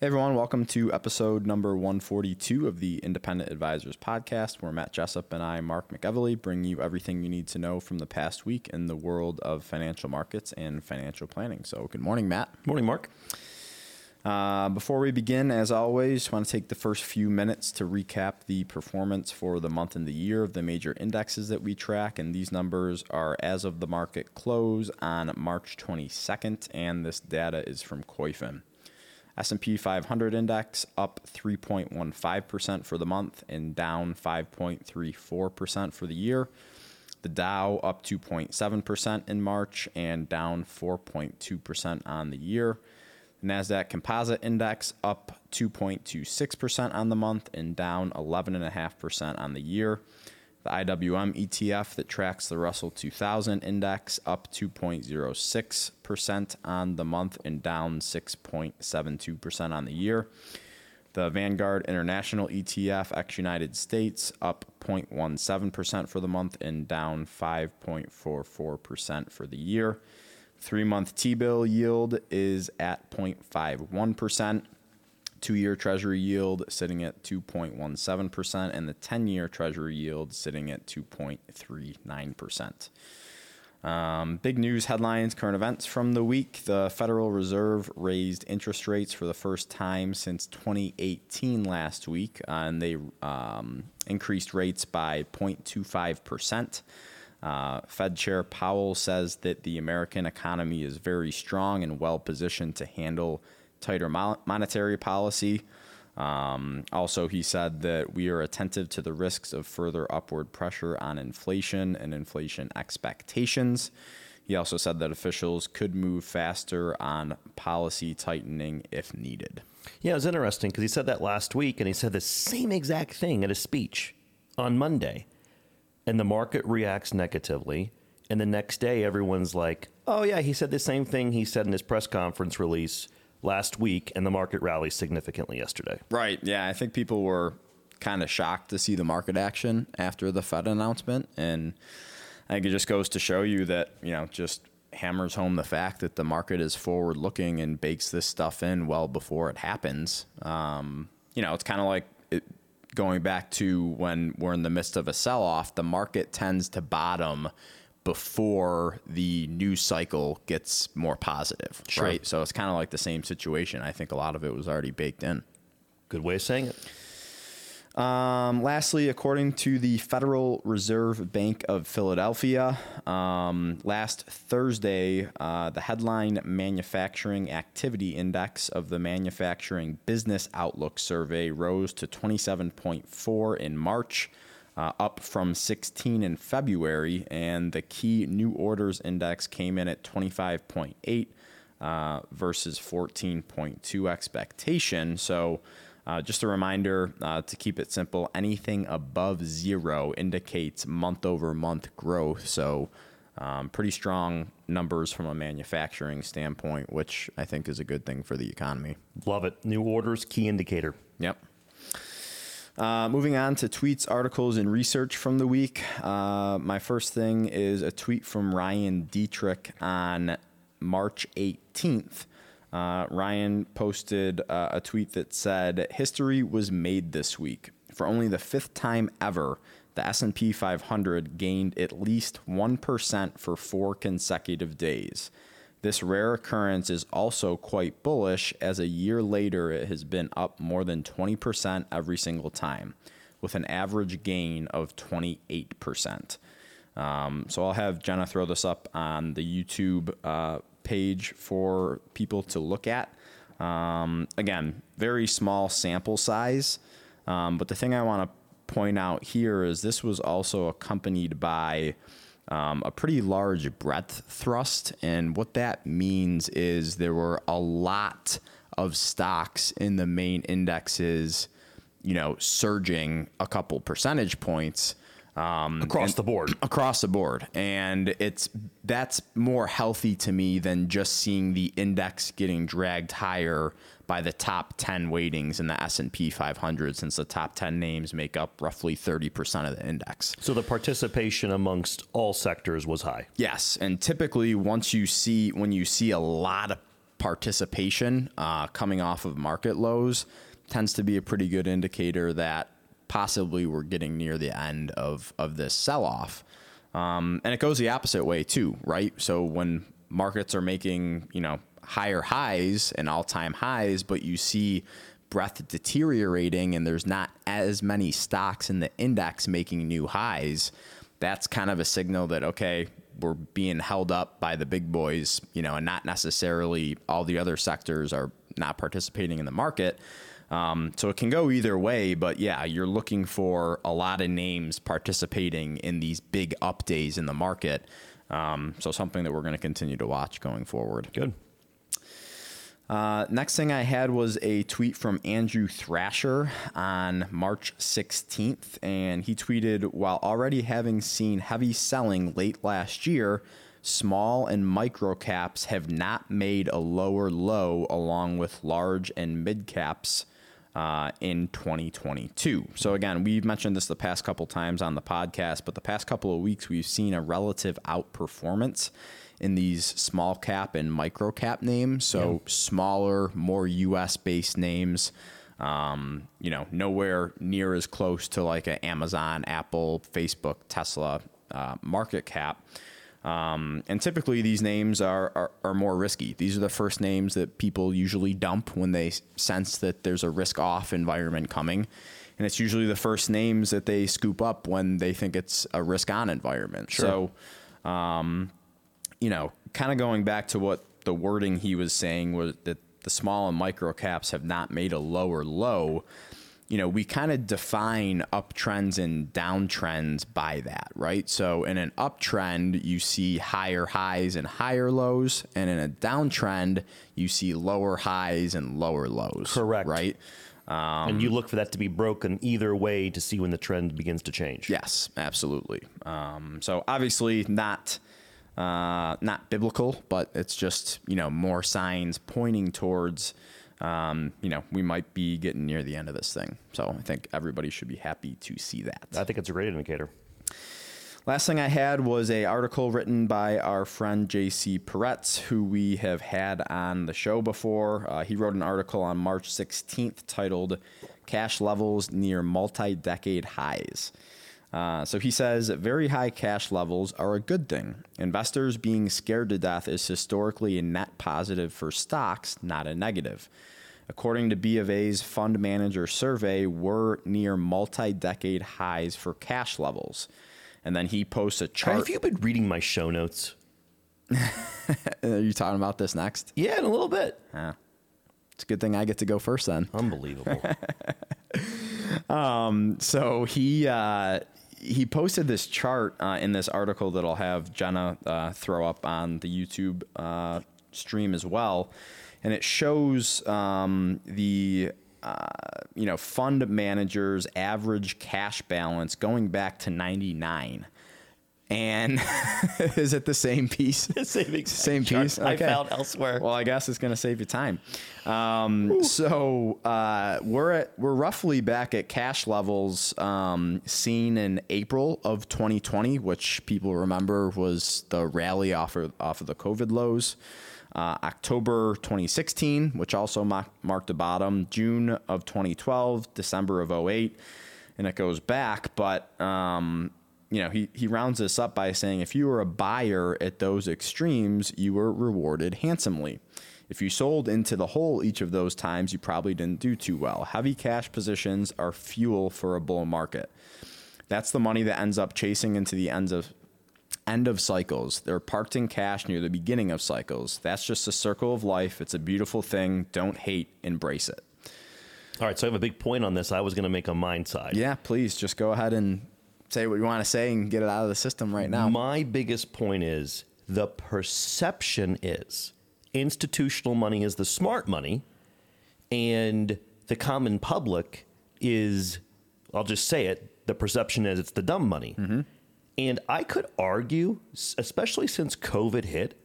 Hey everyone, welcome to episode number 142 of the Independent Advisors Podcast, where Matt Jessup and I, Mark McEvely, bring you everything you need to know from the past week in the world of financial markets and financial planning. So, good morning, Matt. Morning, Mark. Uh, before we begin, as always, I want to take the first few minutes to recap the performance for the month and the year of the major indexes that we track. And these numbers are as of the market close on March 22nd, and this data is from Koyfin. S&P 500 index up 3.15% for the month and down 5.34% for the year. The Dow up 2.7% in March and down 4.2% on the year. The Nasdaq Composite Index up 2.26% on the month and down 11.5% on the year. The IWM ETF that tracks the Russell 2000 index up 2.06% on the month and down 6.72% on the year. The Vanguard International ETF ex United States up 0.17% for the month and down 5.44% for the year. Three month T bill yield is at 0.51% two year Treasury yield sitting at 2.17%, and the 10 year Treasury yield sitting at 2.39%. Um, big news headlines, current events from the week. The Federal Reserve raised interest rates for the first time since 2018 last week, uh, and they um, increased rates by 0.25%. Uh, Fed Chair Powell says that the American economy is very strong and well positioned to handle tighter monetary policy. Um, also, he said that we are attentive to the risks of further upward pressure on inflation and inflation expectations. He also said that officials could move faster on policy tightening if needed. Yeah, it was interesting because he said that last week and he said the same exact thing at a speech on Monday. And the market reacts negatively. And the next day, everyone's like, oh, yeah, he said the same thing he said in his press conference release last week, and the market rallied significantly yesterday. Right. Yeah. I think people were kind of shocked to see the market action after the Fed announcement. And I think it just goes to show you that, you know, just hammers home the fact that the market is forward looking and bakes this stuff in well before it happens. Um, you know, it's kind of like it, going back to when we're in the midst of a sell off, the market tends to bottom before the news cycle gets more positive, sure. right? So it's kind of like the same situation. I think a lot of it was already baked in. Good way of saying it. Um, lastly, according to the Federal Reserve Bank of Philadelphia, um, last Thursday, uh, the headline Manufacturing Activity Index of the Manufacturing Business Outlook Survey rose to 27.4 in March uh, up from 16 in February, and the key new orders index came in at 25.8 uh, versus 14.2 expectation. So, uh, just a reminder uh, to keep it simple anything above zero indicates month over month growth. So, um, pretty strong numbers from a manufacturing standpoint, which I think is a good thing for the economy. Love it. New orders, key indicator. Yep. Uh, moving on to tweets, articles, and research from the week. Uh, my first thing is a tweet from Ryan Detrick on March 18th. Uh, Ryan posted uh, a tweet that said, "History was made this week. For only the fifth time ever, the S&P 500 gained at least one percent for four consecutive days." This rare occurrence is also quite bullish, as a year later it has been up more than 20% every single time, with an average gain of 28%. Um, so I'll have Jenna throw this up on the YouTube uh, page for people to look at. Um, again, very small sample size, um, but the thing I want to point out here is this was also accompanied by um, a pretty large breadth thrust. And what that means is there were a lot of stocks in the main indexes, you know, surging a couple percentage points. across the board. across the board and it's that's more healthy to me than just seeing the index getting dragged higher by the top 10 weightings in the S&P 500 since the top 10 names make up roughly 30% of the index. So the participation amongst all sectors was high. Yes, and typically once you see when you see a lot of participation uh, coming off of market lows, tends to be a pretty good indicator that possibly we're getting near the end of of this sell off. Um, and it goes the opposite way too, right? So when markets are making you know higher highs and all time highs, but you see breadth deteriorating and there's not as many stocks in the index making new highs, that's kind of a signal that, okay, we're being held up by the big boys, you know, and not necessarily all the other sectors are not participating in the market. Um, so it can go either way, but yeah, you're looking for a lot of names participating in these big up days in the market. Um, so something that we're going to continue to watch going forward. Good. Uh, next thing I had was a tweet from Andrew Thrasher on March 16th, and he tweeted While already having seen heavy selling late last year, small and micro caps have not made a lower low along with large and mid caps. Uh, in 2022. So, again, we've mentioned this the past couple times on the podcast, but the past couple of weeks we've seen a relative outperformance in these small cap and micro cap names. So, yeah. smaller, more US based names. Um, you know, nowhere near as close to like an Amazon, Apple, Facebook, Tesla uh, market cap. Um, and typically, these names are, are, are, more risky. These are the first names that people usually dump when they sense that there's a risk off environment coming. And it's usually the first names that they scoop up when they think it's a risk on environment. Sure. So, um, you know, kind of going back to what the wording he was saying was that the small and micro caps have not made a lower low you know, we kind of define uptrends and downtrends by that, right? So in an uptrend, you see higher highs and higher lows, and in a downtrend, you see lower highs and lower lows. Correct. Right. Um, and you look for that to be broken either way to see when the trend begins to change. Yes, absolutely. Um, so obviously not uh, not biblical, but it's just you know more signs pointing towards um, you know, we might be getting near the end of this thing. So I think everybody should be happy to see that. I think it's a great indicator. Last thing I had was a article written by our friend JC Parets, who we have had on the show before. Uh, he wrote an article on March 16th titled "Cash Levels Near Multi-Decade Highs." Uh, so he says very high cash levels are a good thing. Investors being scared to death is historically a net positive for stocks, not a negative. According to B of A's fund manager survey, we're near multi-decade highs for cash levels. And then he posts a chart. Have you been reading my show notes? Are you talking about this next? Yeah, in a little bit. Yeah. It's a good thing I get to go first then. Unbelievable. um, so he uh, he posted this chart uh, in this article that I'll have Jenna uh, throw up on the YouTube uh, stream as well and it shows um, the uh, you know fund managers' average cash balance going back to '99. And is it the same piece? same, same piece. Okay. I found elsewhere. Well, I guess it's going to save you time. Um, so uh, we're at we're roughly back at cash levels um, seen in April of 2020, which people remember was the rally off of, off of the COVID lows uh, October 2016, which also marked a bottom, June of 2012, December of 08, and it goes back. But, um, you know, he, he rounds this up by saying if you were a buyer at those extremes, you were rewarded handsomely. If you sold into the hole each of those times, you probably didn't do too well. Heavy cash positions are fuel for a bull market. That's the money that ends up chasing into the ends of end of cycles. They're parked in cash near the beginning of cycles. That's just a circle of life. It's a beautiful thing. Don't hate, embrace it. All right, so I have a big point on this. I was going to make a mind side. Yeah, please just go ahead and say what you want to say and get it out of the system right now. My biggest point is the perception is institutional money is the smart money, and the common public is, I'll just say it, the perception is it's the dumb money. Mm-hmm. And I could argue, especially since COVID hit,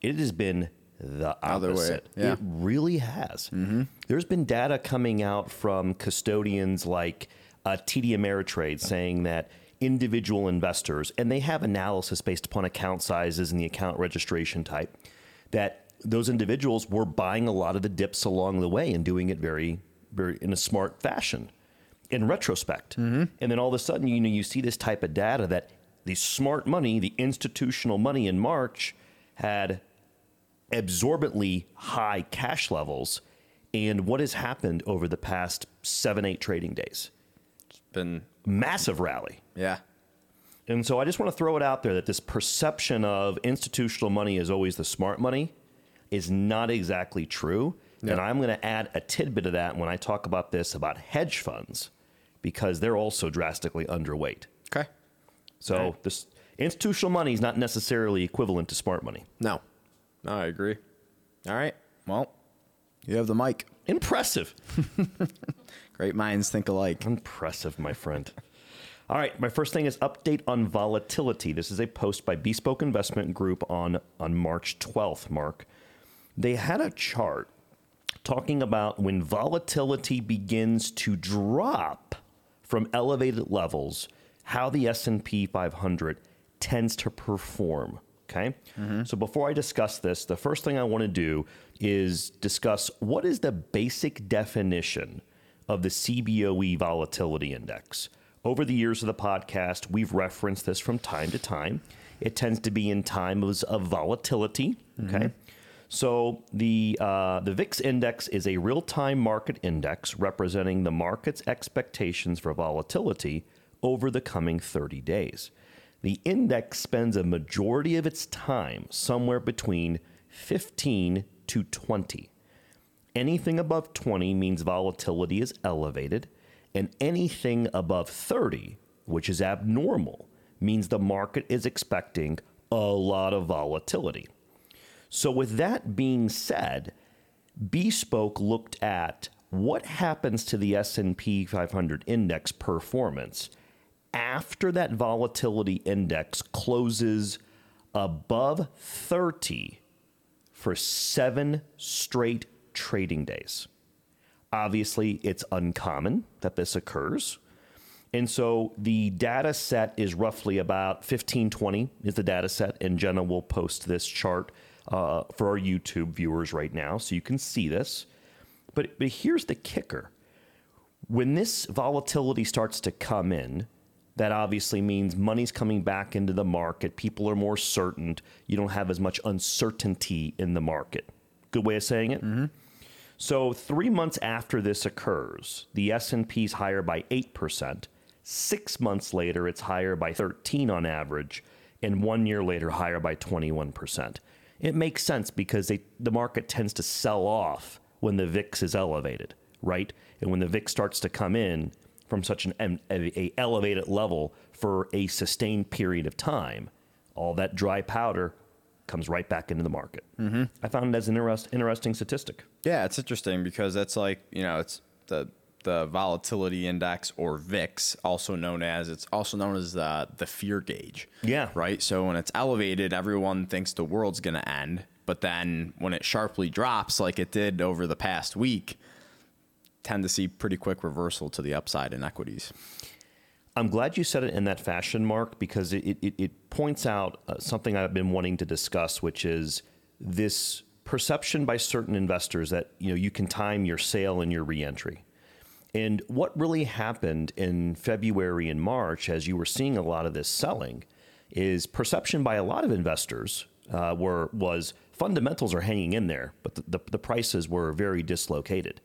it has been the Other way, opposite. yeah. It really has. Mm-hmm. There's been data coming out from custodians like uh, TD Ameritrade saying that individual investors, and they have analysis based upon account sizes and the account registration type, that those individuals were buying a lot of the dips along the way and doing it very, very in a smart fashion. In retrospect, and then all of a sudden, you know, you see this type of data that the smart money, the institutional money in March, had absorbently high cash levels. And what has happened over the past seven, eight trading days? Been Massive rally. yeah. And so I just want to throw it out there that this perception of institutional money is always the smart money is not exactly true. Yeah. And I'm going to add a tidbit of that when I talk about this about hedge funds because they're also drastically underweight. Okay. So this institutional money is not necessarily equivalent to smart money. No. No, I agree. All right. Well, you have the mic. Impressive. Great minds think alike. Impressive, my friend. All right, my first thing is update on volatility. This is a post by Bespoke Investment Group on on March 12th, Mark. They had a chart talking about when volatility begins to drop from elevated levels, how the S&P 500 tends to perform, okay? Mm-hmm. So before I discuss this, the first thing I want to do is discuss what is the basic definition of the CBOE volatility index. Over the years of the podcast, we've referenced this from time to time. It tends to be in times of volatility. Okay. So the uh, the VIX index is a real time market index representing the market's expectations for volatility over the coming 30 days. The index spends a majority of its time somewhere between 15 to 20. Anything above 20 means volatility is elevated, and anything above 30, which is abnormal, means the market is expecting a lot of volatility. So, with that being said, Bespoke looked at what happens to the S&P 500 index performance after that volatility index closes above 30 for 7 straight trading days. Obviously, it's uncommon that this occurs. And so the data set is roughly about 1520 is the data set. And Jenna will post this chart uh, for our YouTube viewers right now so you can see this. But, but here's the kicker when this volatility starts to come in, that obviously means money's coming back into the market. People are more certain. You don't have as much uncertainty in the market. Good way of saying it. So three months after this occurs, the S&P is higher by 8%. Six months later, it's higher by 13 on average. And one year later, higher by 21%. It makes sense because they, the market tends to sell off when the VIX is elevated, right? And when the VIX starts to come in from such an a elevated level for a sustained period of time, all that dry powder comes right back into the market. Mm-hmm. I found it as an interest, interesting statistic. Yeah, it's interesting because that's like you know it's the the volatility index or VIX, also known as it's also known as the the fear gauge. Yeah. Right. So when it's elevated, everyone thinks the world's going to end, but then when it sharply drops, like it did over the past week, tend to see pretty quick reversal to the upside in equities. I'm glad you said it in that fashion, Mark, because it, it, it points out uh, something I've been wanting to discuss, which is this perception by certain investors that you know you can time your sale and your reentry. And what really happened in February and March, as you were seeing a lot of this selling, is perception by a lot of investors uh, were was fundamentals are hanging in there, but the, the, the prices were very dislocated.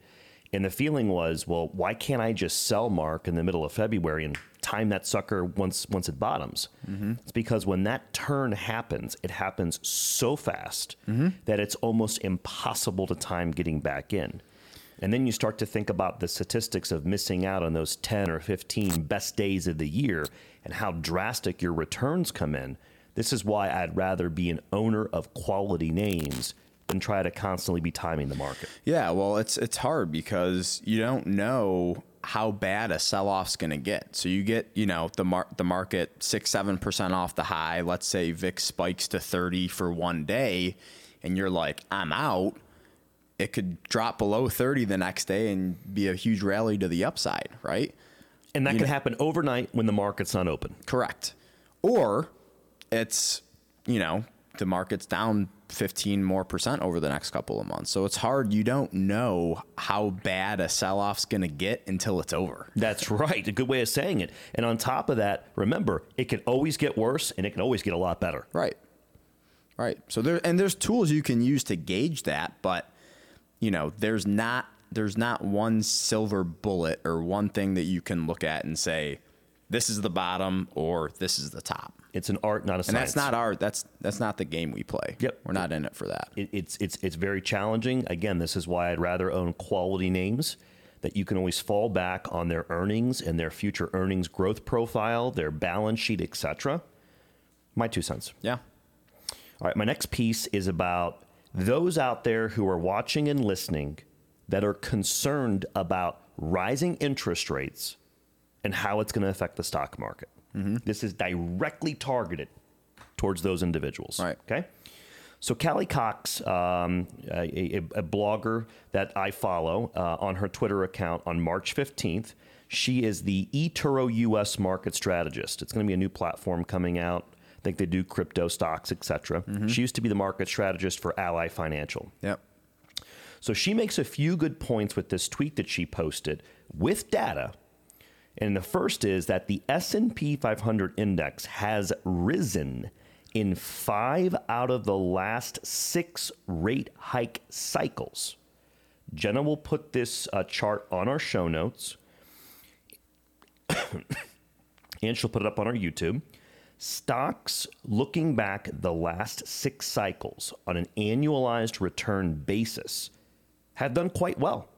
And the feeling was, well, why can't I just sell Mark in the middle of February and time that sucker once once it bottoms? Mm-hmm. It's because when that turn happens, it happens so fast mm-hmm. that it's almost impossible to time getting back in. And then you start to think about the statistics of missing out on those 10 or 15 best days of the year and how drastic your returns come in. This is why I'd rather be an owner of quality names than try to constantly be timing the market. Yeah, well, it's it's hard because you don't know how bad a sell off's going to get. So you get, you know, the mar- the market 6 7% off the high. Let's say VIX spikes to 30 for one day and you're like, "I'm out." It could drop below 30 the next day and be a huge rally to the upside, right? And that You can know- happen overnight when the market's not open. Correct. Or it's, you know, the market's down 15 more percent over the next couple of months. So it's hard. You don't know how bad a sell off's going to get until it's over. That's right. A good way of saying it. And on top of that, remember, it can always get worse and it can always get a lot better. Right. Right. So there and there's tools you can use to gauge that, but you know, there's not there's not one silver bullet or one thing that you can look at and say this is the bottom or this is the top. It's an art, not a science. And that's not our that's that's not the game we play. Yep. We're not in it for that. it, it's it's it's very challenging. Again, this is why I'd rather own quality names that you can always fall back on their earnings and their future earnings growth profile, their balance sheet, etc. My two cents. Yeah. All right, my next piece is about those out there who are watching and listening that are concerned about rising interest rates and how it's going to affect the stock market. This is directly targeted towards those individuals. Right. Okay. So Callie Cox, um, a, a, a blogger that I follow uh, on her Twitter account on March 15th, she is the eToro US market strategist. It's going to be a new platform coming out. I think they do crypto stocks, etc. She used to be the market strategist for Ally Financial. Yep. So she makes a few good points with this tweet that she posted with data. And the first is that the S&P 500 index has risen in 5 out of the last 6 rate hike cycles. Jenna will put this uh, chart on our show notes. and she'll put it up on our YouTube. Stocks looking back the last 6 cycles on an annualized return basis have done quite well.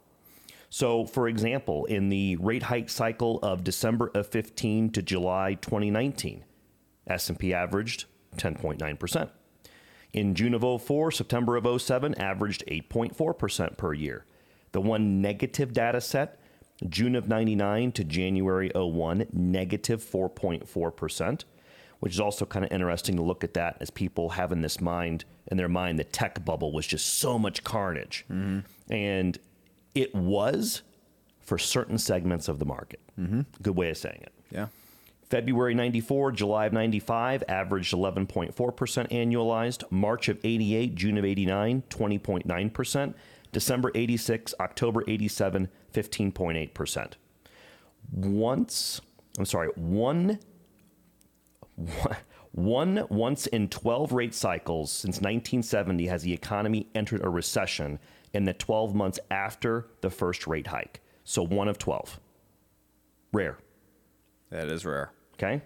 So, for example, in the rate hike cycle of December of 15 to July 2019, S&P averaged 10.9%. In June of 04, September of 07 averaged 8.4% per year. The one negative data set, June of 99 to January 01, negative 4.4%, which is also kind of interesting to look at that as people have in this mind in their mind the tech bubble was just so much carnage. Mm-hmm. And it was for certain segments of the market. Mm-hmm. Good way of saying it. Yeah. February 94, July of 95, averaged 11.4% annualized. March of 88, June of 89, 20.9%. December 86, October 87, 15.8%. Once, I'm sorry, one, one once in 12 rate cycles since 1970 has the economy entered a recession in the 12 months after the first rate hike. So one of 12. Rare. That is rare. Okay.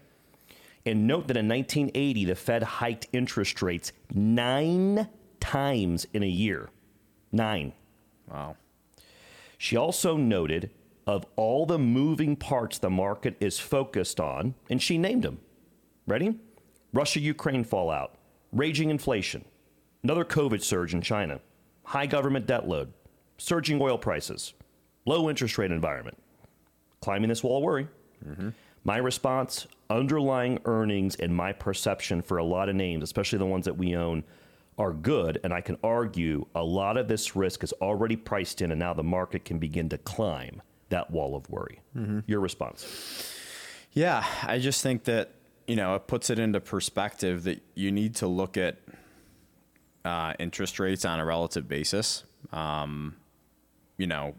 And note that in 1980, the Fed hiked interest rates nine times in a year. Nine. Wow. She also noted of all the moving parts the market is focused on, and she named them. Ready? Russia Ukraine fallout, raging inflation, another COVID surge in China, high government debt load, surging oil prices, low interest rate environment, climbing this wall of worry. Mm-hmm. My response underlying earnings and my perception for a lot of names, especially the ones that we own, are good. And I can argue a lot of this risk is already priced in, and now the market can begin to climb that wall of worry. Mm-hmm. Your response. Yeah, I just think that you know it puts it into perspective that you need to look at uh, interest rates on a relative basis. Um, you know,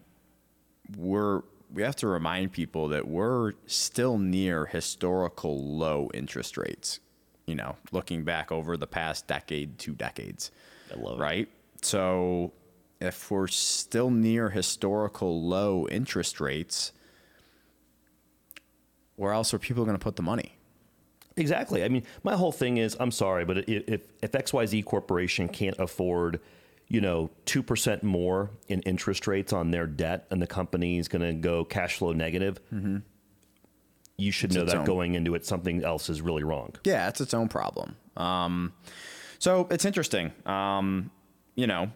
we're we have to remind people that we're still near historical low interest rates. You know, looking back over the past decade, two decades, I love it. right? So, if we're still near historical low interest rates, where else are people going to put the money? Exactly. I mean, my whole thing is, I'm sorry, but if if XYZ Corporation can't afford, you know, two percent more in interest rates on their debt, and the company is going to go cash flow negative, you should know that own- going into it, something else is really wrong. Yeah, it's its own problem. Um, so it's interesting. Um, you know,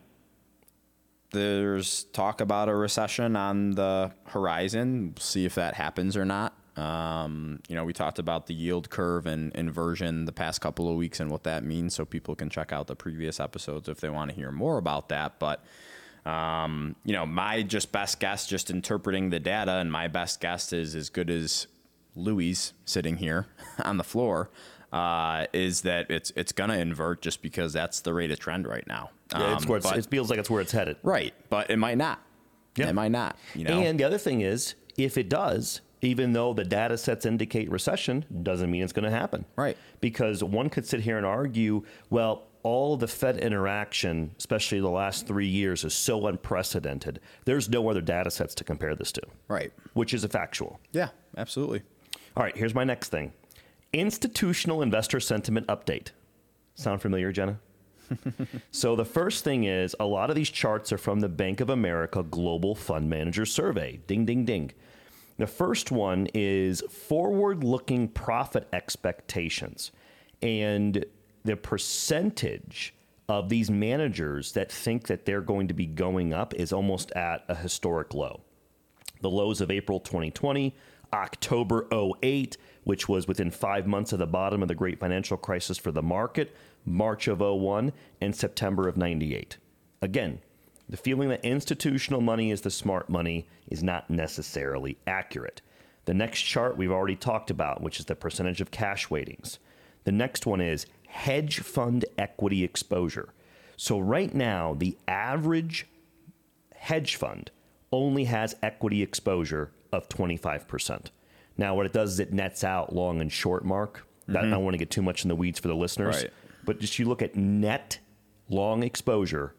there's talk about a recession on the horizon. We'll see if that happens or not. Um, you know, we talked about the yield curve and inversion the past couple of weeks and what that means, so people can check out the previous episodes if they want to hear more about that. But um, you know, my just best guess, just interpreting the data, and my best guess is as good as Louis sitting here on the floor. Uh, is that it's it's gonna invert just because that's the rate of trend right now. Yeah, it's Um, where it's, but- it feels like it's where it's headed. right, but it might not. Yeah. It might not. You know, And the other thing is, if it does, even though the data sets indicate recession, doesn't mean it's going to happen. Right. Because one could sit here and argue, well, all the Fed interaction, especially the last three years, is so unprecedented. There's no other data sets to compare this to. Right. Which is a factual. yeah, absolutely. All right, here's my next thing institutional investor sentiment update. Sound familiar, Jenna? so the first thing is a lot of these charts are from the Bank of America Global Fund Manager Survey. Ding, ding, ding. The first one is forward looking profit expectations. And the percentage of these managers that think that they're going to be going up is almost at a historic low the lows of April 2020, October 08, which was within five months of the bottom of the great financial crisis for the market, March of 01, and September of 98. Again, the feeling that institutional money is the smart money is not necessarily accurate. The next chart we've already talked about, which is the percentage of cash weightings. The next one is hedge fund equity exposure. So, right now, the average hedge fund only has equity exposure of 25%. Now, what it does is it nets out long and short mark. That, mm-hmm. I don't want to get too much in the weeds for the listeners. Right. But just you look at net long exposure,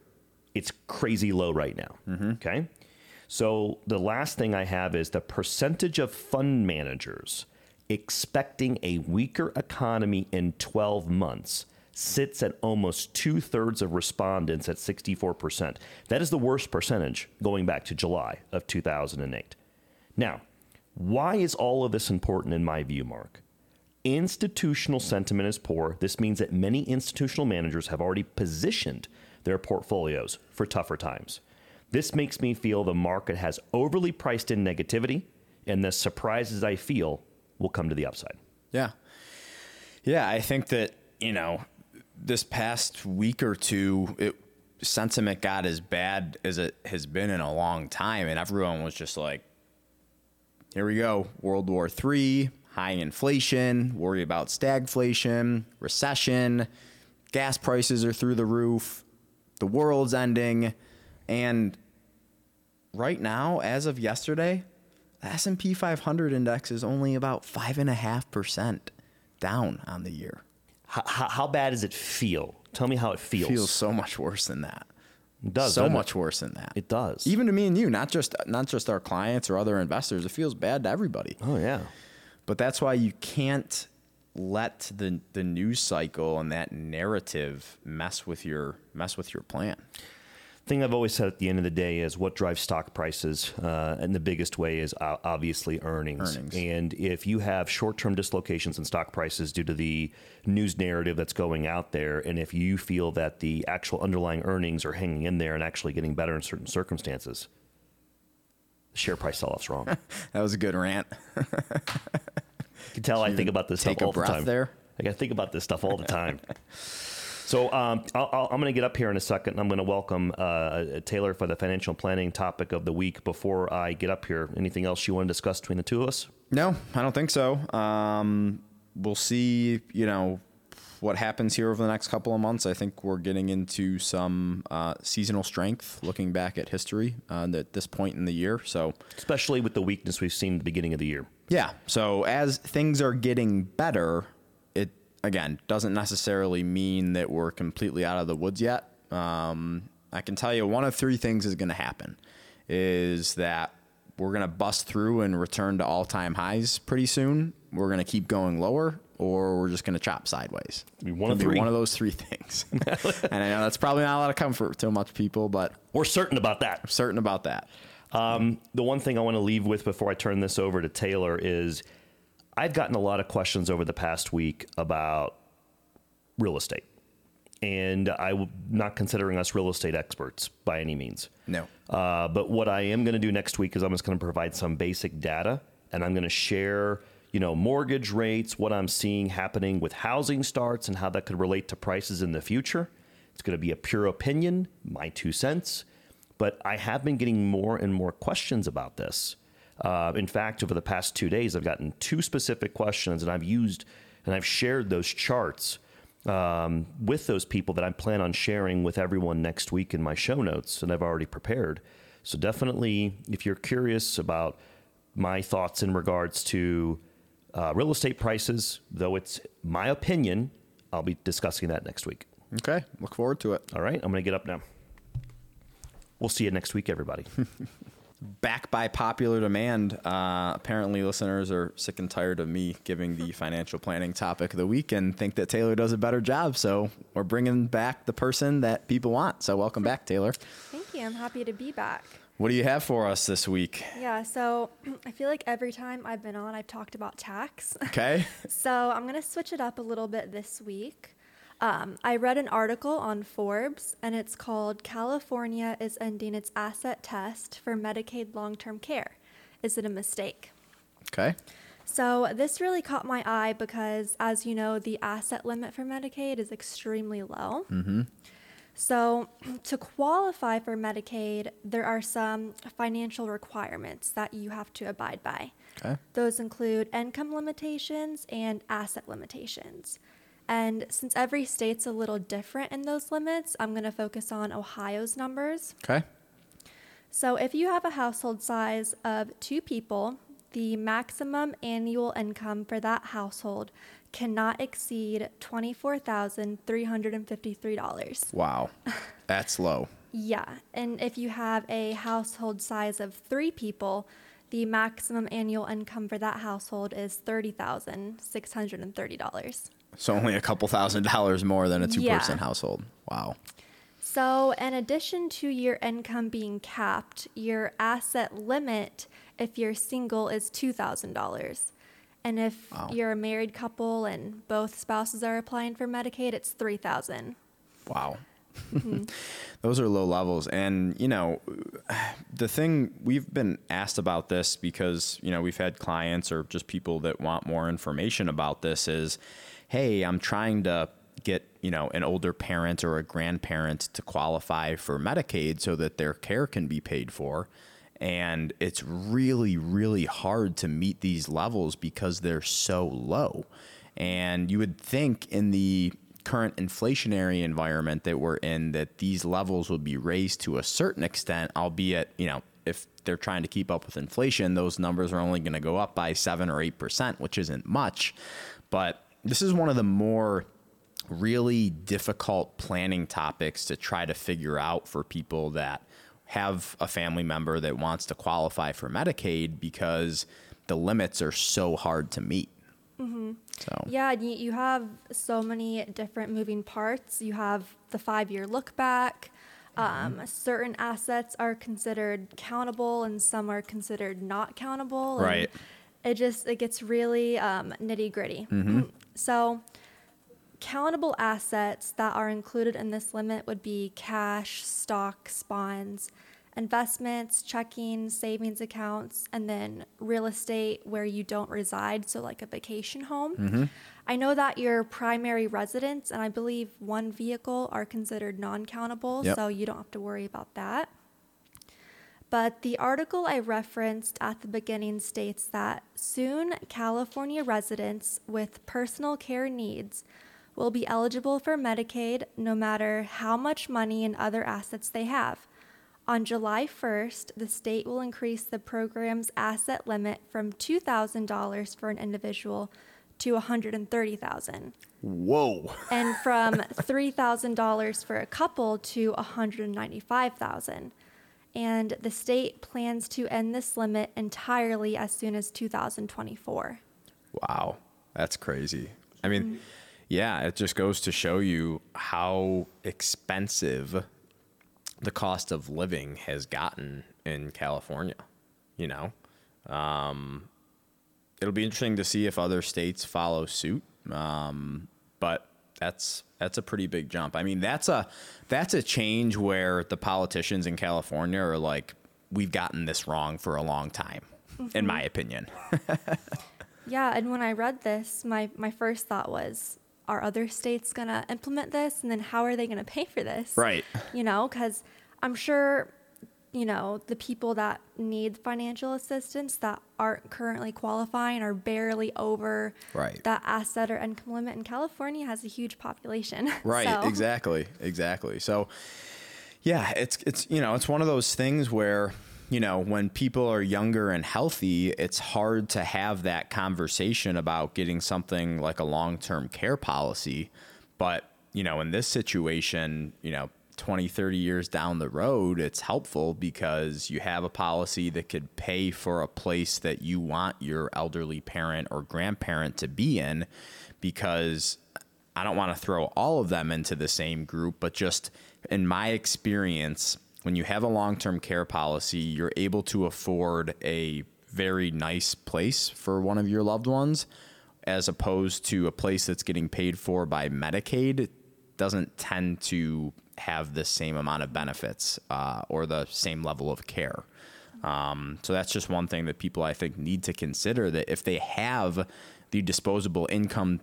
it's crazy low right now. Mm-hmm. Okay. So the last thing I have is the percentage of fund managers expecting a weaker economy in 12 months sits at almost two thirds of respondents at 64%. That is the worst percentage going back to July of 2008. Now, why is all of this important in my view, Mark? Institutional sentiment is poor. This means that many institutional managers have already positioned their portfolios for tougher times. This makes me feel the market has overly priced in negativity, and the surprises I feel will come to the upside. Yeah. Yeah, I think that, you know, this past week or two, it sentiment got as bad as it has been in a long time and everyone was just like here we go, World War III, high inflation, worry about stagflation, recession, gas prices are through the roof, the world's ending, and right now, as of yesterday, the S&P 500 index is only about five and a half percent down on the year. How, how, bad does it feel? Tell me how it feels. Feels so much worse than that. it does so doesn't it? much worse than that. It does. Even to me and you, not just not just our clients or other investors. It feels bad to everybody. oh yeah. But that's why you can't let the the news cycle and that narrative mess with your mess with your plan. thing I've always said at the end of the day is what drives stock prices, uh, and the biggest way is obviously earnings. Earnings. And if you have short-term dislocations in stock prices due to the news narrative that's going out there, and if you feel that the actual underlying earnings are hanging in there and actually getting better in certain circumstances, the share price sell-off's wrong. That was a good rant. can tell I think about this stuff all the time. there? I got to think about this stuff all the time. So um, I'll, I'll, I'm going to get up here in a second. and I'm going to welcome uh, Taylor for the financial planning topic of the week. Before I get up here, anything else you want to discuss between the two of us? No, I don't think so. Um, we'll see. You know what happens here over the next couple of months. I think we're getting into some uh, seasonal strength, looking back at history uh, at this point in the year. So Especially with the weakness we've seen at the beginning of the year. Yeah. So as things are getting better, it again doesn't necessarily mean that we're completely out of the woods yet. Um, I can tell you one of three things is going to happen: is that we're going to bust through and return to all-time highs pretty soon. We're going to keep going lower, or we're just going to chop sideways. Be one be. One of those three things. and I know that's probably not a lot of comfort to much people, but We're certain about that. I'm certain about that. Um, the one thing I want to leave with before I turn this over to Taylor is I've gotten a lot of questions over the past week about real estate. and I'm not considering us real estate experts by any means. No. Uh, but what I am going to do next week is I'm just going to provide some basic data, and I'm going to share, you know, mortgage rates, what I'm seeing happening with housing starts, and how that could relate to prices in the future. It's going to be a pure opinion, my two cents. But I have been getting more and more questions about this. Uh, in fact, over the past two days, I've gotten two specific questions, and I've used and I've shared those charts um, with those people that I plan on sharing with everyone next week in my show notes, and I've already prepared. So definitely, if you're curious about my thoughts in regards to uh, real estate prices, though it's my opinion, I'll be discussing that next week. Okay. Look forward to it. All right, I'm going to get up now. We'll see you next week, everybody. back by popular demand. Uh, apparently, listeners are sick and tired of me giving the financial planning topic of the week and think that Taylor does a better job. So we're bringing back the person that people want. So welcome back, Taylor. Thank you. I'm happy to be back. What do you have for us this week? Yeah, so I feel like every time I've been on, I've talked about tax. Okay. so I'm going to switch it up a little bit this week. Um, I read an article on Forbes, and it's called California is ending its asset test for Medicaid long term care. Is it a mistake? Okay. So, this really caught my eye because, as you know, the asset limit for Medicaid is extremely low. Mm-hmm. So, to qualify for Medicaid, there are some financial requirements that you have to abide by. Okay. Those include income limitations and asset limitations. And since every state's a little different in those limits, I'm going to focus on Ohio's numbers. Okay. So, if you have a household size of two people, the maximum annual income for that household cannot exceed $24,353. Wow. That's low. Yeah. And if you have a household size of three people, the maximum annual income for that household is $30,630. So only a couple thousand dollars more than a two person Yeah. household. Wow. So, in addition to your income being capped, your asset limit, if you're single, is $2,000. And if Wow. you're a married couple and both spouses are applying for Medicaid, it's 3000 Wow. Hmm. Those are low levels. And, you know, the thing we've been asked about this because, you know, we've had clients or just people that want more information about this is, hey, I'm trying to get, you know, an older parent or a grandparent to qualify for Medicaid so that their care can be paid for. And it's really, really hard to meet these levels because they're so low. And you would think in the current inflationary environment that we're in that these levels would be raised to a certain extent, albeit, you know, if they're trying to keep up with inflation, those numbers are only going to go up by seven or eight percent, which isn't much. But this is one of the more really difficult planning topics to try to figure out for people that have a family member that wants to qualify for Medicaid because the limits are so hard to meet. So Yeah, and you, you have so many different moving parts. You have the five year look back. Um, certain assets are considered countable and some are considered not countable. and Right. It just it gets really um, nitty gritty. So countable assets that are included in this limit would be cash, stocks, bonds, investments, checking, savings accounts, and then real estate where you don't reside, so like a vacation home. Mm-hmm. I know that your primary residence and I believe one vehicle are considered non countable, Yep. so you don't have to worry about that. But the article I referenced at the beginning states that soon California residents with personal care needs will be eligible for Medicaid no matter how much money and other assets they have. On July 1st, the state will increase the program's asset limit from $2,000 for an individual to $130,000 whoa. and from $3,000 for a couple to $195,000. And the state plans to end this limit entirely as soon as 2024. Wow, that's crazy. I mean, mm-hmm. Yeah, it just goes to show you how expensive the cost of living has gotten in California. You know, um, it'll be interesting to see if other states follow suit. Um, but that's that's a pretty big jump. I mean, that's a that's a change where the politicians in California are like, we've gotten this wrong for a long time, mm-hmm. in my opinion. yeah, and when I read this, my my first thought was, are other states gonna implement this, and then how are they gonna pay for this? Right. You know, because I'm sure you know, the people that need financial assistance that aren't currently qualifying are barely over right. that asset or income limit. And California has a huge population. Right, so. exactly. Exactly. So yeah, it's it's you know, it's one of those things where you know, when people are younger and healthy, it's hard to have that conversation about getting something like a long term care policy. But, you know, in this situation, you know, 20, 30 years down the road, it's helpful because you have a policy that could pay for a place that you want your elderly parent or grandparent to be in because I don't want to throw all of them into the same group, but just in my experience, when you have a long term care policy, you're able to afford a very nice place for one of your loved ones as opposed to a place that's getting paid for by Medicaid doesn't tend to have the same amount of benefits uh, or the same level of care. Um, so that's just one thing that people I think need to consider that if they have the disposable income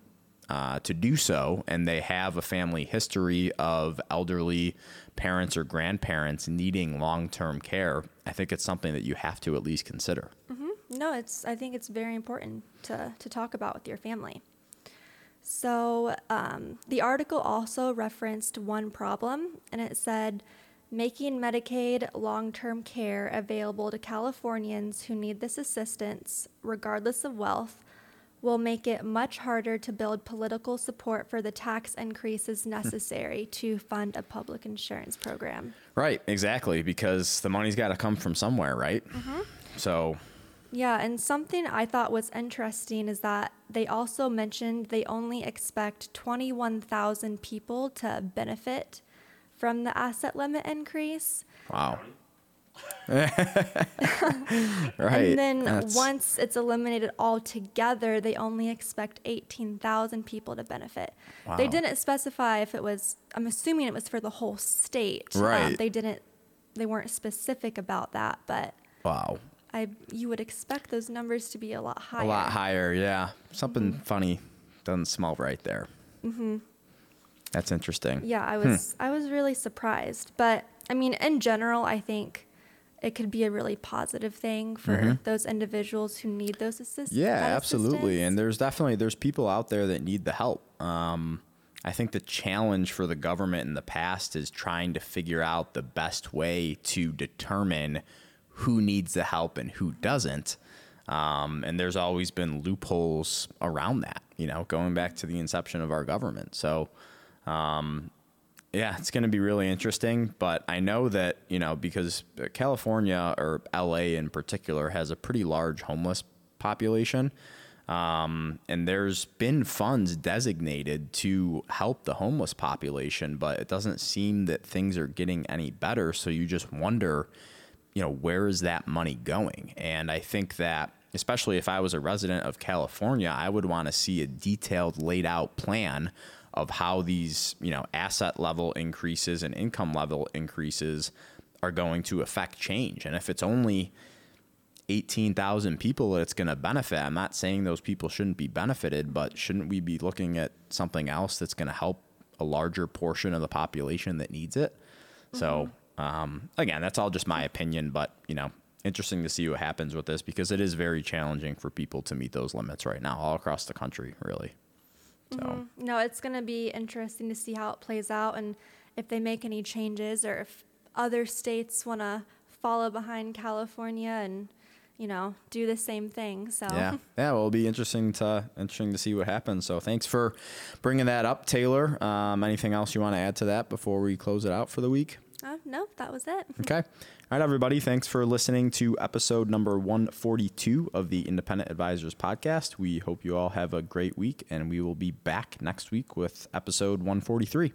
uh, to do so and they have a family history of elderly parents or grandparents needing long-term care, I think it's something that you have to at least consider. Mm-hmm. No, it's. I think it's very important to to talk about with your family. So um, the article also referenced one problem, and it said making Medicaid long term care available to Californians who need this assistance, regardless of wealth, will make it much harder to build political support for the tax increases hmm. necessary to fund a public insurance program. Right, exactly, because the money's got to come from somewhere, right? Mm-hmm. So yeah, and something I thought was interesting is that they also mentioned they only expect 21,000 people to benefit from the asset limit increase. Wow. right. And then That's... once it's eliminated altogether, they only expect 18,000 people to benefit. Wow. They didn't specify if it was, I'm assuming it was for the whole state. Um, right. Um, they didn't, they weren't specific about that, but. Wow. I you would expect those numbers to be a lot higher. A lot higher, yeah. Something mm-hmm. funny doesn't smell right there. Mm-hmm. That's interesting. Yeah, I was hmm. I was really surprised, but I mean, in general, I think it could be a really positive thing for mm-hmm. those individuals who need those assistance. Yeah, absolutely. And there's definitely there's people out there that need the help. Um, I think the challenge for the government in the past is trying to figure out the best way to determine who needs the help and who doesn't. Um, and there's always been loopholes around that, you know, going back to the inception of our government. So, um, yeah, it's going to be really interesting. But I know that, you know, because California or LA in particular has a pretty large homeless population. Um, and there's been funds designated to help the homeless population, but it doesn't seem that things are getting any better. So you just wonder, you know, where is that money going? And I think that especially if I was a resident of California, I would want to see a detailed laid out plan of how these, you know, asset level increases and income level increases are going to affect change. And if it's only 18,000 people that it's going to benefit, I'm not saying those people shouldn't be benefited, but shouldn't we be looking at something else that's going to help a larger portion of the population that needs it? Mm-hmm. So um, again, that's all just my opinion, but you know, interesting to see what happens with this because it is very challenging for people to meet those limits right now, all across the country, really. So mm-hmm. no, it's going to be interesting to see how it plays out and if they make any changes or if other states want to follow behind California and you know do the same thing. So yeah, yeah, well, it'll be interesting to interesting to see what happens. So thanks for bringing that up, Taylor. Um, anything else you want to add to that before we close it out for the week? Uh, no, that was it. Okay. All right, everybody. Thanks for listening to episode number 142 of the Independent Advisors podcast. We hope you all have a great week, and we will be back next week with episode 143.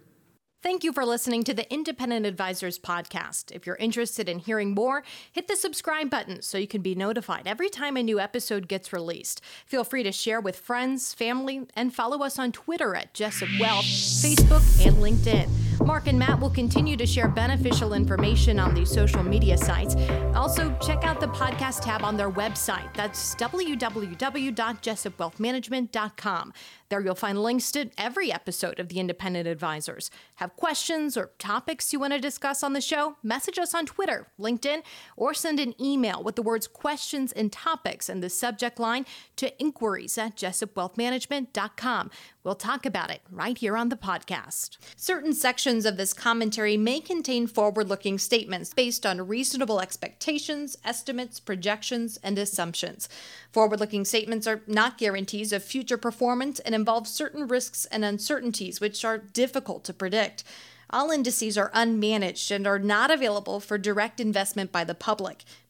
Thank you for listening to the Independent Advisors Podcast. If you're interested in hearing more, hit the subscribe button so you can be notified every time a new episode gets released. Feel free to share with friends, family, and follow us on Twitter at Jessup Wealth, Facebook, and LinkedIn. Mark and Matt will continue to share beneficial information on these social media sites. Also, check out the podcast tab on their website. That's www.jessupwealthmanagement.com. There you'll find links to every episode of the Independent Advisors. Have questions or topics you want to discuss on the show? Message us on Twitter, LinkedIn, or send an email with the words questions and topics in the subject line to inquiries at jessupwealthmanagement.com. We'll talk about it right here on the podcast. Certain sections of this commentary may contain forward looking statements based on reasonable expectations, estimates, projections, and assumptions. Forward looking statements are not guarantees of future performance and involve certain risks and uncertainties which are difficult to predict. All indices are unmanaged and are not available for direct investment by the public.